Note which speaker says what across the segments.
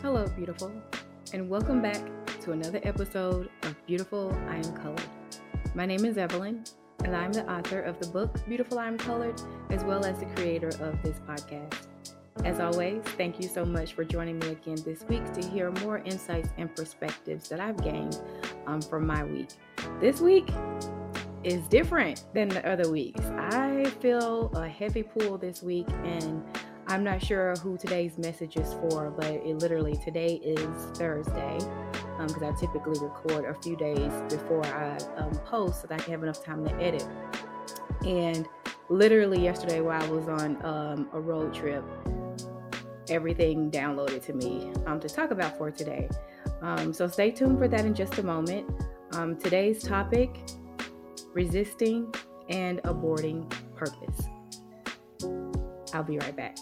Speaker 1: Hello, beautiful, and welcome back to another episode of Beautiful I Am Colored. My name is Evelyn, and I'm the author of the book Beautiful I Am Colored, as well as the creator of this podcast. As always, thank you so much for joining me again this week to hear more insights and perspectives that I've gained um, from my week. This week is different than the other weeks. I feel a heavy pull this week, and I'm not sure who today's message is for, but it literally today is Thursday because um, I typically record a few days before I um, post so that I can have enough time to edit. And literally yesterday, while I was on um, a road trip, everything downloaded to me um, to talk about for today. Um, so stay tuned for that in just a moment. Um, today's topic resisting and aborting purpose. I'll be right back.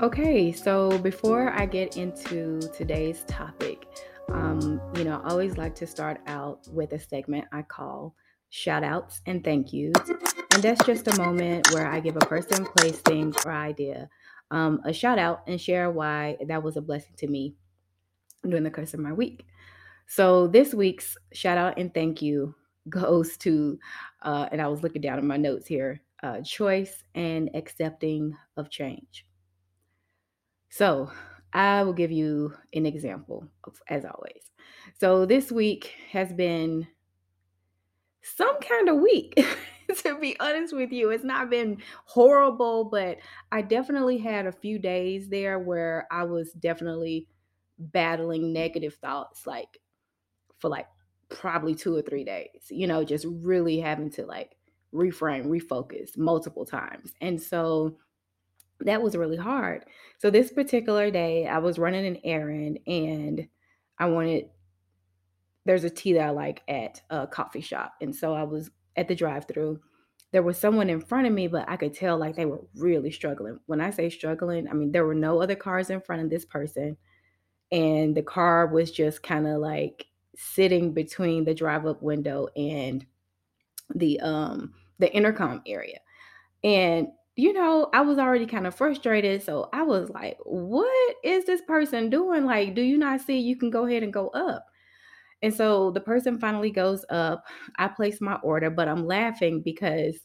Speaker 1: Okay, so before I get into today's topic, um, you know, I always like to start out with a segment I call shout outs and thank yous. And that's just a moment where I give a person, place, thing, or idea um, a shout out and share why that was a blessing to me during the course of my week. So this week's shout out and thank you goes to, uh, and I was looking down at my notes here, uh, choice and accepting of change. So I will give you an example, of, as always. So this week has been some kind of week. to be honest with you, it's not been horrible, but I definitely had a few days there where I was definitely battling negative thoughts, like for like probably two or three days, you know, just really having to like reframe, refocus multiple times. And so that was really hard. So this particular day, I was running an errand and I wanted there's a tea that I like at a coffee shop. And so I was at the drive-through. There was someone in front of me, but I could tell like they were really struggling. When I say struggling, I mean there were no other cars in front of this person. And the car was just kind of like sitting between the drive-up window and the um the intercom area. And you know, I was already kind of frustrated. So I was like, what is this person doing? Like, do you not see you can go ahead and go up? And so the person finally goes up. I place my order, but I'm laughing because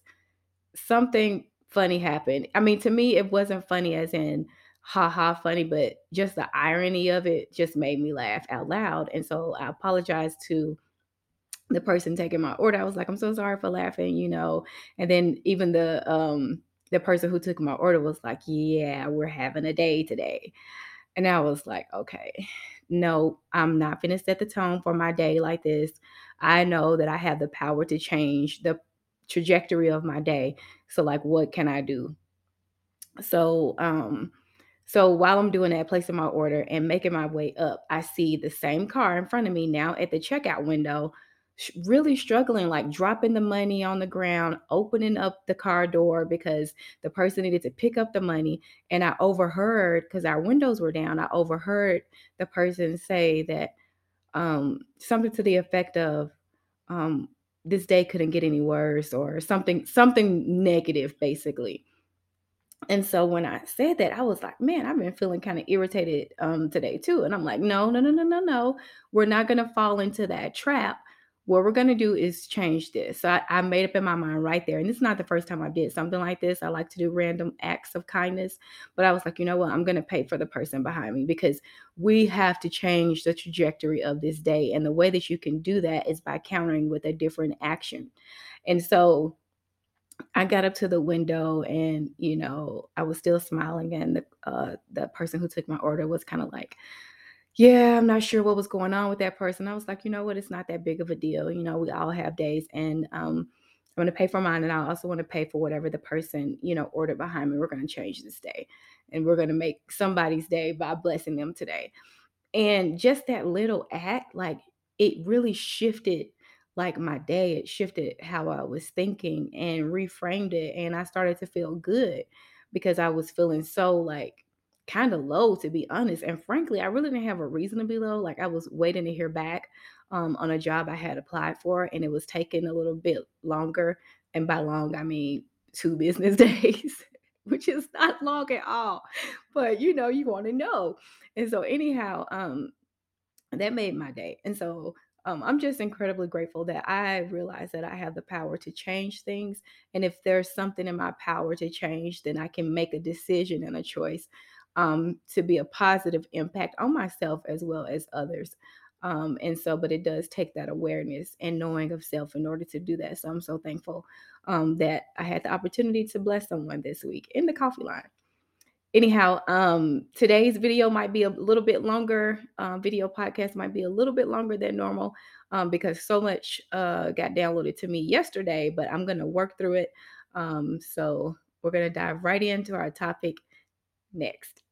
Speaker 1: something funny happened. I mean, to me, it wasn't funny as in ha ha funny, but just the irony of it just made me laugh out loud. And so I apologized to the person taking my order. I was like, I'm so sorry for laughing, you know. And then even the um the person who took my order was like, Yeah, we're having a day today. And I was like, Okay, no, I'm not going to set the tone for my day like this. I know that I have the power to change the trajectory of my day. So, like, what can I do? So, um, so while I'm doing that, placing my order and making my way up, I see the same car in front of me now at the checkout window really struggling, like dropping the money on the ground, opening up the car door because the person needed to pick up the money. And I overheard, because our windows were down, I overheard the person say that um, something to the effect of, um, this day couldn't get any worse or something something negative basically and so when i said that i was like man i've been feeling kind of irritated um, today too and i'm like no no no no no no we're not going to fall into that trap what we're going to do is change this. So I, I, made up in my mind right there. And this is not the first time I did something like this. I like to do random acts of kindness. But I was like, you know what? I'm going to pay for the person behind me because we have to change the trajectory of this day. And the way that you can do that is by countering with a different action. And so I got up to the window and, you know, I was still smiling. And the, uh, the person who took my order was kind of like, yeah, I'm not sure what was going on with that person. I was like, you know what? It's not that big of a deal. You know, we all have days, and um, I'm going to pay for mine, and I also want to pay for whatever the person, you know, ordered behind me. We're going to change this day, and we're going to make somebody's day by blessing them today. And just that little act, like it really shifted like my day. It shifted how I was thinking and reframed it, and I started to feel good because I was feeling so like kind of low to be honest. And frankly, I really didn't have a reason to be low. Like I was waiting to hear back um, on a job I had applied for, and it was taking a little bit longer and by long, I mean two business days, which is not long at all. But you know, you want to know. And so, anyhow, um, that made my day. And so, um, I'm just incredibly grateful that I realize that I have the power to change things. And if there's something in my power to change, then I can make a decision and a choice um, to be a positive impact on myself as well as others. Um, and so, but it does take that awareness and knowing of self in order to do that. So I'm so thankful um, that I had the opportunity to bless someone this week in the coffee line. Anyhow, um, today's video might be a little bit longer. Uh, video podcast might be a little bit longer than normal um, because so much uh, got downloaded to me yesterday, but I'm going to work through it. Um, so we're going to dive right into our topic next.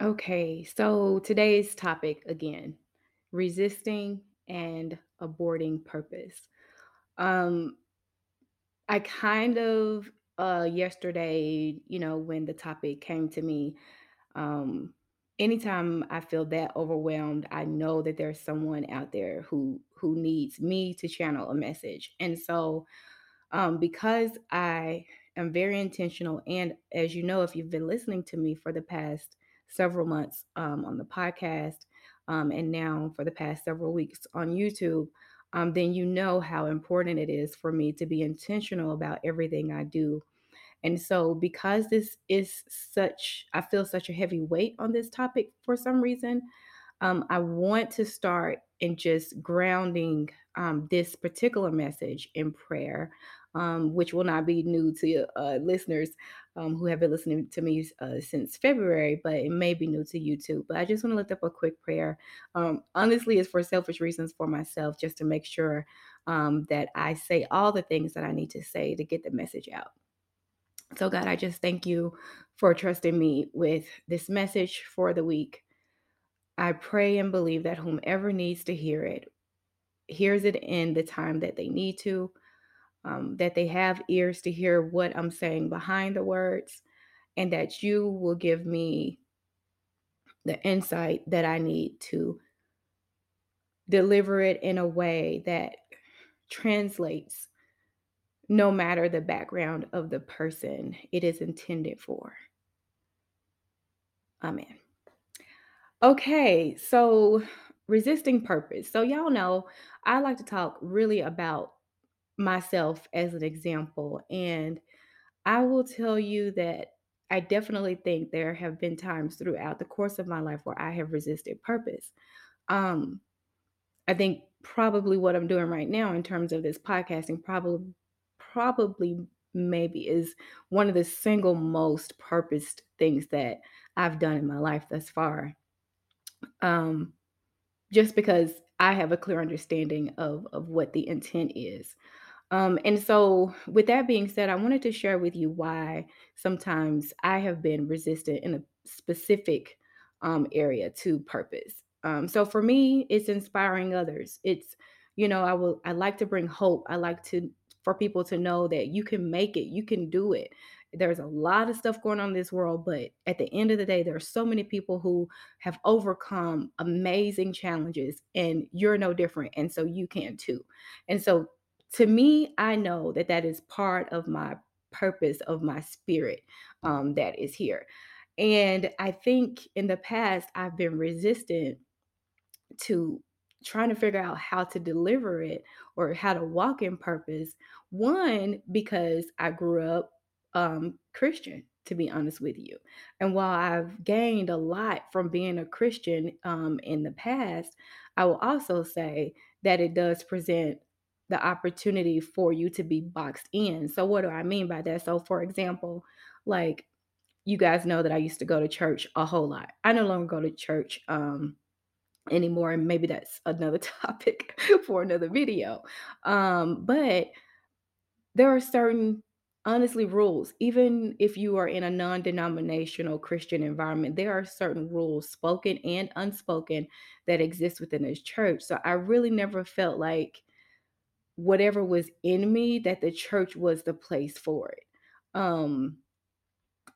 Speaker 1: Okay, so today's topic again resisting and aborting purpose. Um, I kind of uh yesterday, you know, when the topic came to me, um anytime I feel that overwhelmed, I know that there's someone out there who who needs me to channel a message. And so um, because I am very intentional. And as you know, if you've been listening to me for the past several months um, on the podcast, um, and now for the past several weeks on YouTube, um, then you know how important it is for me to be intentional about everything I do. And so, because this is such, I feel such a heavy weight on this topic for some reason, um, I want to start in just grounding um, this particular message in prayer, um, which will not be new to uh, listeners um, who have been listening to me uh, since February, but it may be new to you too. But I just want to lift up a quick prayer. Um, honestly, it's for selfish reasons for myself, just to make sure um, that I say all the things that I need to say to get the message out. So, God, I just thank you for trusting me with this message for the week. I pray and believe that whomever needs to hear it hears it in the time that they need to, um, that they have ears to hear what I'm saying behind the words, and that you will give me the insight that I need to deliver it in a way that translates no matter the background of the person it is intended for. Amen. Okay, so resisting purpose. So, y'all know I like to talk really about myself as an example. And I will tell you that I definitely think there have been times throughout the course of my life where I have resisted purpose. Um, I think probably what I'm doing right now in terms of this podcasting probably probably maybe is one of the single most purposed things that I've done in my life thus far um, just because I have a clear understanding of of what the intent is. Um, and so, with that being said, I wanted to share with you why sometimes I have been resistant in a specific um, area to purpose. Um, so, for me, it's inspiring others. It's, you know, I will, I like to bring hope. I like to, for people to know that you can make it, you can do it there's a lot of stuff going on in this world, but at the end of the day, there are so many people who have overcome amazing challenges, and you're no different. And so you can too. And so to me, I know that that is part of my purpose of my spirit um, that is here. And I think in the past, I've been resistant to trying to figure out how to deliver it or how to walk in purpose. One, because I grew up um, Christian, to be honest with you. And while I've gained a lot from being a Christian um, in the past, I will also say that it does present the opportunity for you to be boxed in. So, what do I mean by that? So, for example, like you guys know that I used to go to church a whole lot. I no longer go to church um, anymore, and maybe that's another topic for another video. Um, but there are certain honestly rules. Even if you are in a non-denominational christian environment there are certain rules spoken and unspoken that exist within this church. So i really never felt like whatever was in me that the church was the place for it. Um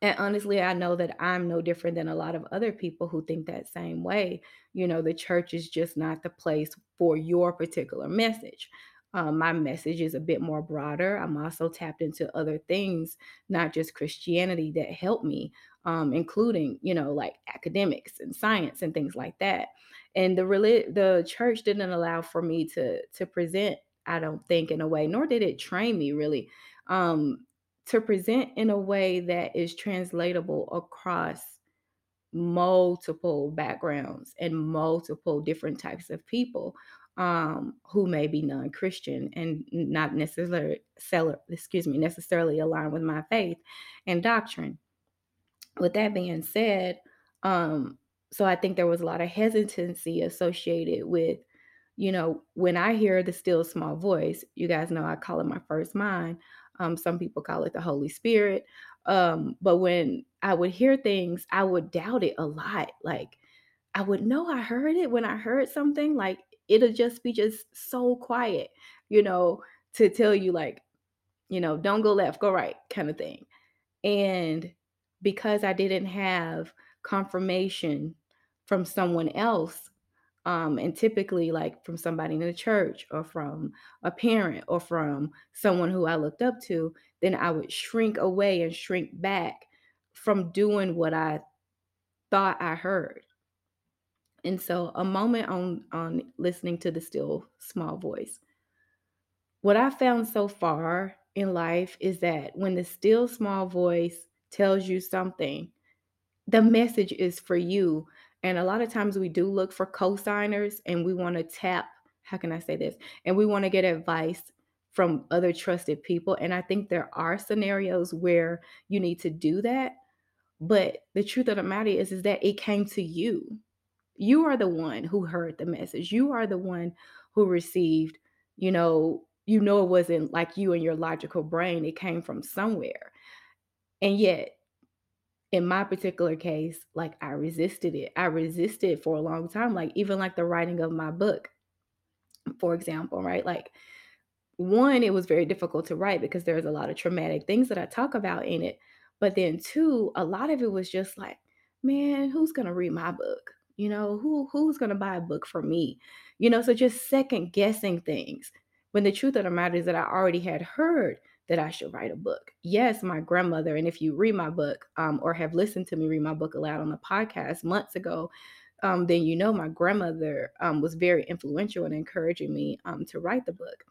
Speaker 1: and honestly, I know that I'm no different than a lot of other people who think that same way. You know, the church is just not the place for your particular message. Um, my message is a bit more broader. I'm also tapped into other things, not just Christianity, that help me, um, including, you know, like academics and science and things like that. And the relig- the church didn't allow for me to to present, I don't think, in a way, nor did it train me really. Um, to present in a way that is translatable across multiple backgrounds and multiple different types of people um, who may be non-Christian and not necessarily, excuse me, necessarily aligned with my faith and doctrine. With that being said, um, so I think there was a lot of hesitancy associated with you know, when I hear the still small voice, you guys know I call it my first mind. Um, some people call it the Holy Spirit. Um, but when I would hear things, I would doubt it a lot. Like I would know I heard it when I heard something, like it'll just be just so quiet, you know, to tell you, like, you know, don't go left, go right, kind of thing. And because I didn't have confirmation from someone else um, and typically like from somebody in the church or from a parent or from someone who I looked up to, then I would shrink away and shrink back from doing what I thought I heard. And so a moment on on listening to the still small voice. What I found so far in life is that when the still small voice tells you something, the message is for you and a lot of times we do look for co-signers and we want to tap, how can I say this? And we want to get advice from other trusted people. And I think there are scenarios where you need to do that. But the truth of the matter is, is that it came to you. You are the one who heard the message. You are the one who received, you know, you know it wasn't like you and your logical brain. It came from somewhere. And yet in my particular case, like I resisted it. I resisted for a long time, like even like the writing of my book, for example, right? Like one, it was very difficult to write because there's a lot of traumatic things that I talk about in it. But then two, a lot of it was just like, man, who's gonna read my book? You know, who who's gonna buy a book for me? You know, so just second guessing things. When the truth of the matter is that I already had heard that I should write a book. Yes, my grandmother, and if you read my book um, or have listened to me read my book aloud on the podcast months ago, um, then you know my grandmother um, was very influential in encouraging me um, to write the book.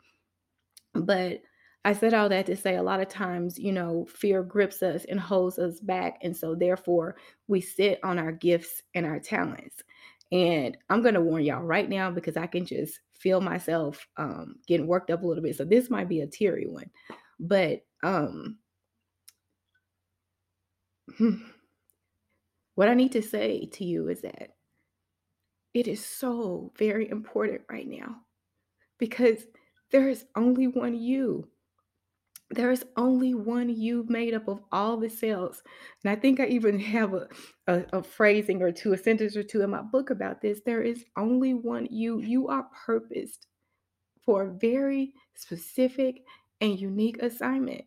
Speaker 1: But I said all that to say a lot of times, you know, fear grips us and holds us back. And so, therefore, we sit on our gifts and our talents. And I'm going to warn y'all right now because I can just feel myself um, getting worked up a little bit. So, this might be a teary one. But um what I need to say to you is that it is so very important right now because there is only one you. There is only one you made up of all the cells. And I think I even have a, a, a, phrasing or two, a sentence or two in my book about this. There is only one you. You are purposed for a very specific and unique assignment.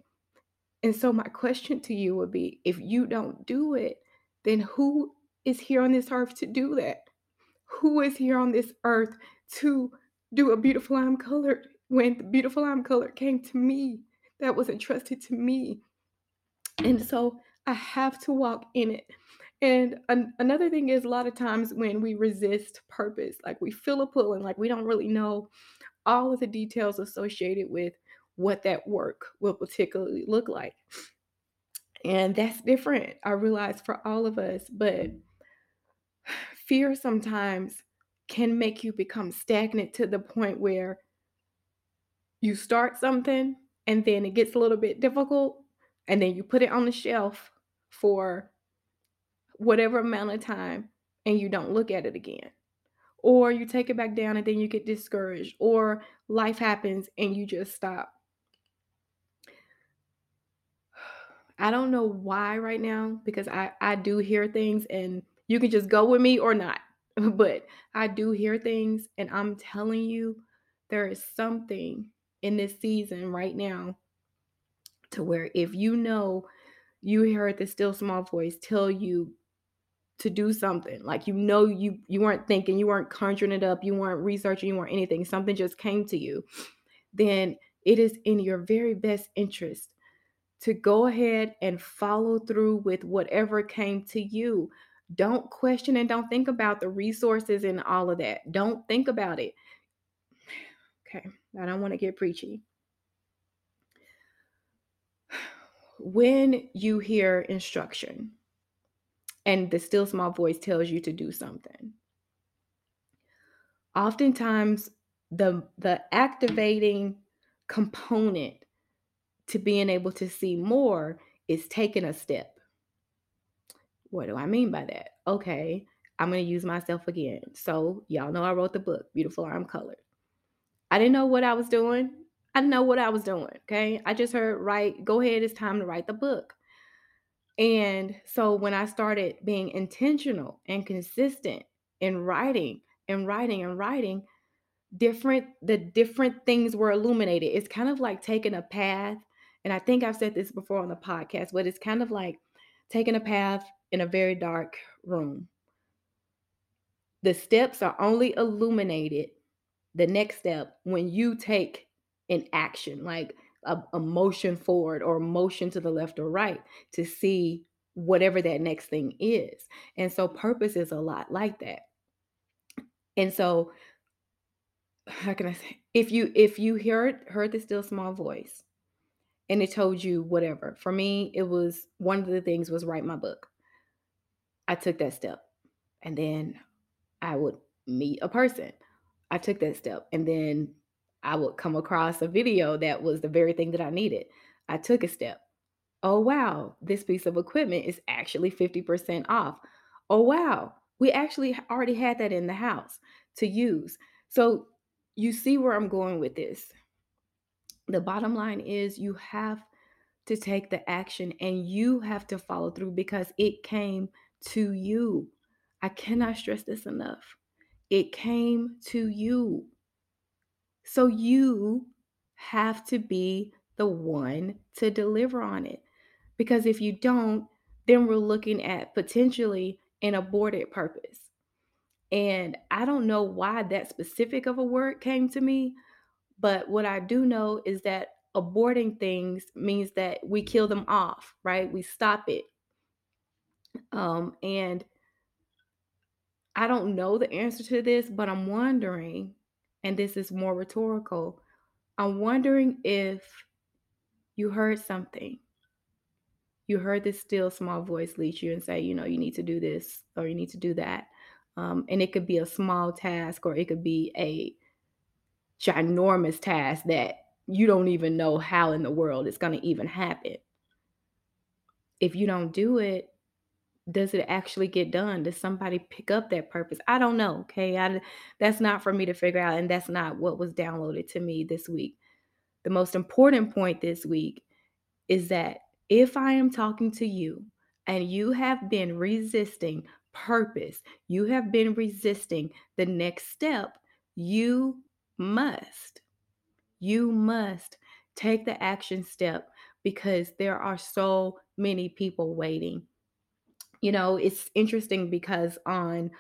Speaker 1: And so, my question to you would be if you don't do it, then who is here on this earth to do that? Who is here on this earth to do a beautiful I'm colored when the beautiful I'm colored came to me? That was entrusted to me. And so, I have to walk in it. And an- another thing is, a lot of times when we resist purpose, like we feel a pull and like we don't really know all of the details associated with what that work will particularly look like. And that's different, I realize, for all of us. But mm. fear sometimes can make you become stagnant to the point where you start something and then it gets a little bit difficult and then you put it on the shelf for whatever amount of time and you don't look at it again. Or you take it back down and then you get discouraged, or life happens and you just stop. I don't know why right now because I I do hear things and you can just go with me or not. But I do hear things and I'm telling you there is something in this season right now to where if you know you heard the still small voice tell you to do something like you know you you weren't thinking you weren't conjuring it up you weren't researching you weren't anything something just came to you then it is in your very best interest to go ahead and follow through with whatever came to you. Don't question and don't think about the resources and all of that. Don't think about it. Okay i don't want to get preachy. When you hear instruction and the still small voice tells you to do something oftentimes the the activating component to being able to see more is taking a step. What do i mean by that? Okay i'm going to use myself again. So y'all know i wrote the book beautiful i'm colored. I didn't know what i was doing. I didn't know what i was doing okay? I just heard right go ahead it's time to write the book. And so when I started being intentional and consistent in writing and writing and writing, different the different things were illuminated. It's kind of like taking a path, and I think I've said this before on the podcast, but it's kind of like taking a path in a very dark room. The steps are only illuminated the next step when you take an action, like a, a motion forward or motion to the left or right to see whatever that next thing is. And so purpose is a lot like that. And so how can I say if you if you heard heard the still small voice and it told you whatever. For me, it was one of the things was write my book. I took that step. And then I would meet a person. I took that step. And then I would come across a video that was the very thing that I needed. I took a step. Oh, wow, this piece of equipment is actually 50% off. Oh, wow, we actually already had that in the house to use. So you see where I'm going with this. The bottom line is you have to take the action and you have to follow through because it came to you. I cannot stress this enough. It came to you. So you have to be the one to deliver on it. Because if you don't, then we're looking at potentially an aborted purpose. And I don't know why that specific of a word came to me, but what I do know is that aborting things means that we kill them off, right? We stop it. Um, and I don't know the answer to this, but I'm wondering, and this is more rhetorical, I'm wondering if you heard something. You heard this still small voice lead you and say, you know, you need to do this or you need to do that. Um, and it could be a small task or it could be a ginormous task that you don't even know how in the world it's going to even happen. If you don't do it, does it actually get done? Does somebody pick up that purpose? I don't know. Okay. I, that's not for me to figure out. And that's not what was downloaded to me this week. The most important point this week is that if I am talking to you and you have been resisting purpose, you have been resisting the next step, you must, you must take the action step because there are so many people waiting you know, it's interesting because on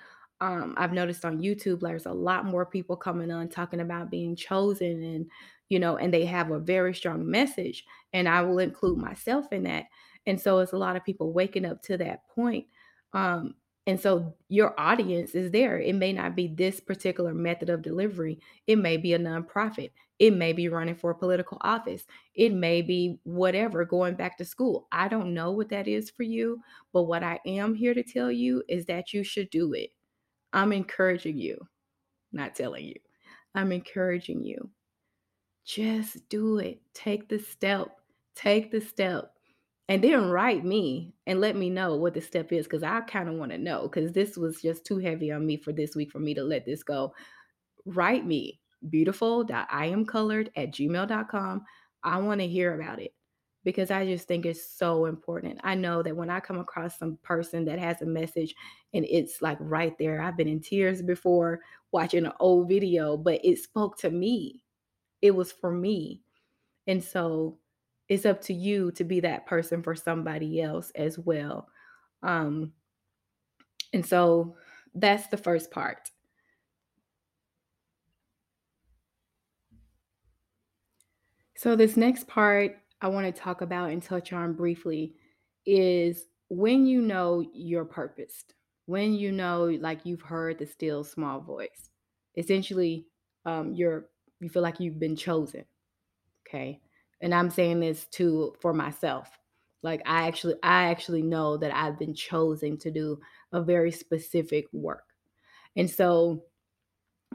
Speaker 1: um, I've noticed on YouTube there's a lot more people coming on talking about being chosen and you know, and they have a very strong message, and I will include myself in that. And so it's a lot of people waking up to that point. Um, and so your audience is there. It may not be this particular method of delivery. It may be a nonprofit. It may be running for a political office. It may be whatever, going back to school. I don't know what that is for you, but what I am here to tell you is that you should do it. I'm encouraging you, not telling you. I'm encouraging you. Just do it. Take the step. Take the step and then write me and let me know what the step is because I kind of want to know because this was just too heavy on me for this week for me to let this go. Write me beautiful.iamcolored at gmail.com. I want to hear about it because I just think it's so important. I know that when I come across some person that has a message and it's like right there, I've been in tears before watching an old video, but it spoke to me. It was for me. And so it's up to you to be that person for somebody else as well. Um, and so that's the first part. So, this next part I want to talk about and touch on briefly is when you know you're purposed, when you know, like you've heard the still small voice. Essentially, um, you're you feel like you've been chosen. Okay, and I'm saying this too for myself. Like I actually, I actually know that I've been chosen to do a very specific work, and so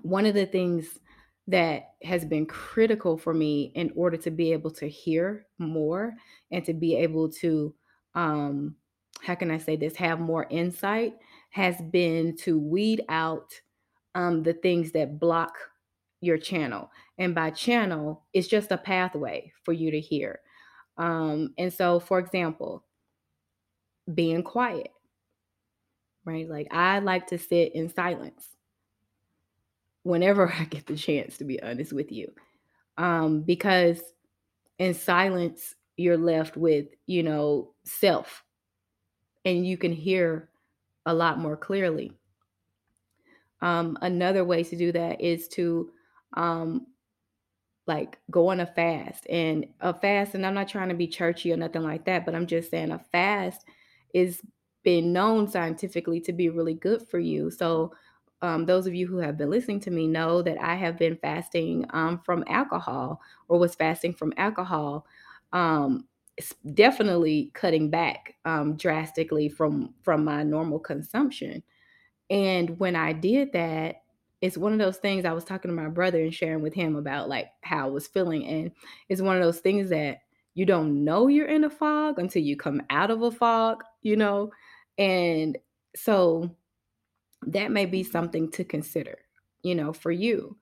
Speaker 1: one of the things that has been critical for me in order to be able to hear more and to be able to um how can i say this have more insight has been to weed out um the things that block your channel and by channel it's just a pathway for you to hear um and so for example being quiet right like i like to sit in silence whenever I get the chance, to be honest with you. Um, because in silence, you're left with, you know, self, and you can hear a lot more clearly. Um, another way to do that is to um, like go on a fast. And a fast and i'm not trying to be churchy or nothing like that but i'm just saying a fast is been known scientifically to be really good for you. So um, those of you who have been listening to me know that i have been fasting um, from alcohol or was fasting from alcohol um, definitely cutting back um, drastically from from my normal consumption. And when I did that, it's one of those things I was talking to my brother and sharing with him about like how I was feeling. And it's one of those things that you don't know you're in a fog until you come out of a fog, you know? And so that may be something to consider, you know, for you.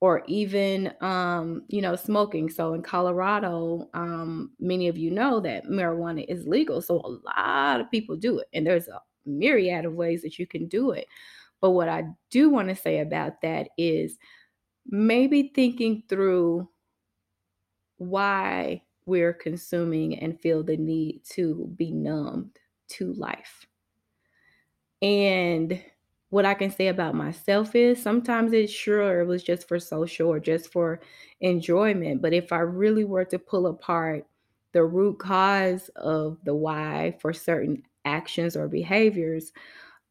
Speaker 1: Or even, um, you know, smoking. So in Colorado, um, many of you know that marijuana is legal. So a lot of people do it. And there's a myriad of ways that you can do it. But what I do want to say about that is maybe thinking through why we're consuming and feel the need to be numbed to life. And what I can say about myself is sometimes it's sure it was just for social or just for enjoyment. But if I really were to pull apart the root cause of the why for certain actions or behaviors,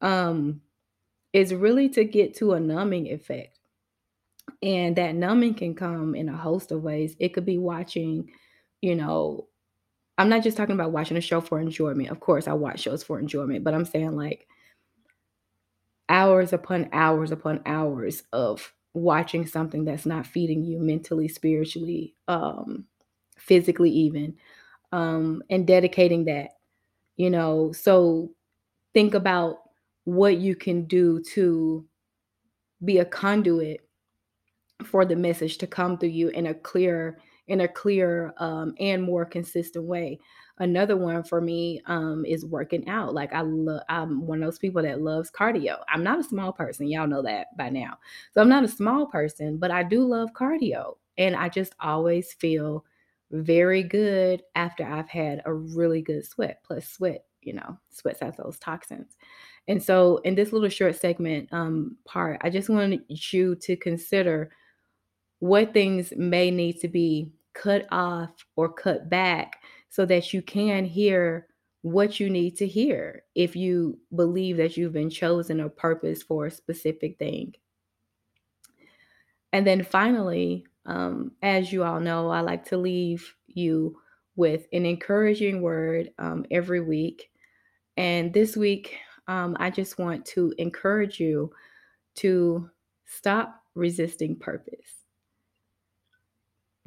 Speaker 1: um, is really to get to a numbing effect. And that numbing can come in a host of ways. It could be watching, you know, I'm not just talking about watching a show for enjoyment. Of course, I watch shows for enjoyment, but I'm saying like hours upon hours upon hours of watching something that's not feeding you mentally, spiritually, um, physically, even, um, and dedicating that, you know. So think about what you can do to be a conduit for the message to come through you in a clear in a clear um, and more consistent way another one for me um, is working out like i love i'm one of those people that loves cardio i'm not a small person y'all know that by now so i'm not a small person but i do love cardio and i just always feel very good after i've had a really good sweat plus sweat you know sweats out those toxins and so in this little short segment um, part i just wanted you to consider what things may need to be cut off or cut back so that you can hear what you need to hear if you believe that you've been chosen or purpose for a specific thing. And then finally, um, as you all know, I like to leave you with an encouraging word um, every week. And this week, um, I just want to encourage you to stop resisting purpose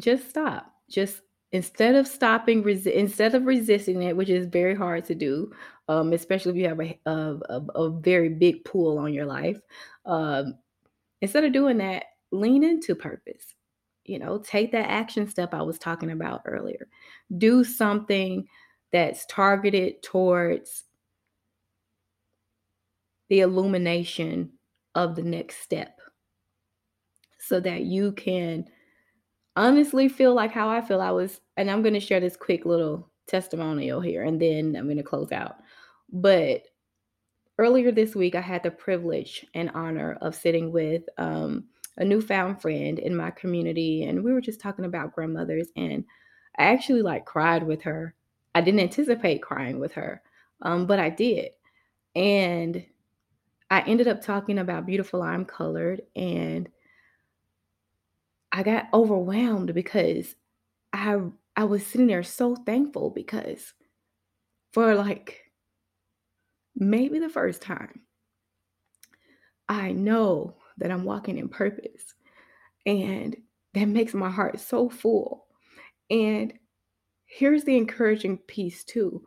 Speaker 1: just stop. Just instead of stopping, resi- instead of resisting it, which is very hard to do, um, especially if you have a, a, a, very big pull on your life. Um, instead of doing that, lean into purpose. You know, take that action step I was talking about earlier. Do something that's targeted towards the illumination of the next step so that you can honestly feel like how I feel. I was, and I'm going to share this quick little testimonial here and then I'm going to close out. But earlier this week, I had the privilege and honor of sitting with um, a newfound friend in my community, and we were just talking about grandmothers. And I actually like cried with her. I didn't anticipate crying with her, um, but I did. And I ended up talking about beautiful I'm colored, and I got overwhelmed because I I was sitting there so thankful because for like maybe the first time, I know that I'm walking in purpose. And that makes my heart so full. And here's the encouraging piece, too.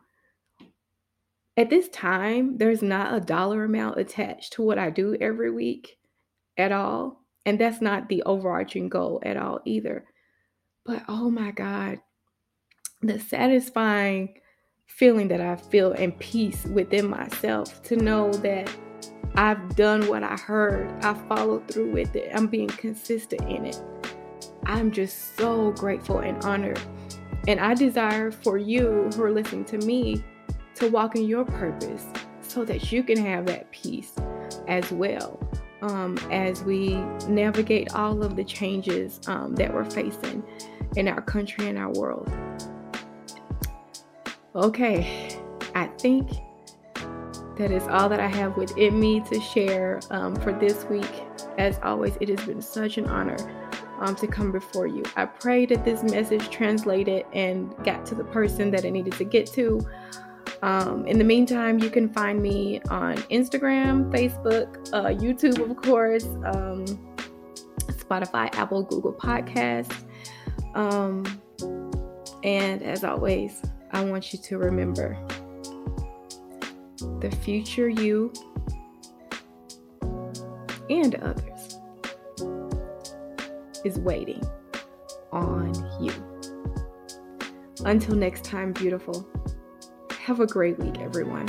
Speaker 1: At this time, there's not a dollar amount attached to what I do every week at all. And that's not the overarching goal at all either. But oh my God, the satisfying feeling that I feel and peace within myself to know that I've done what I heard, I followed through with it, I'm being consistent in it. I'm just so grateful and honored. And I desire for you who are listening to me to walk in your purpose so that you can have that peace as well um, as we navigate all of the changes um, that we're facing in our country and our world. Okay, I think that is all that I have within me to share um, for this week. As always, it has been such an honor um, to come before you. I pray that this message translated and got to the person that it needed to get to. Um, in the meantime, you can find me on Instagram, Facebook, uh, YouTube, of course, um, Spotify, Apple, Google Podcasts. Um, and as always, I want you to remember the future you and others is waiting on you. Until next time, beautiful. Have a great week, everyone.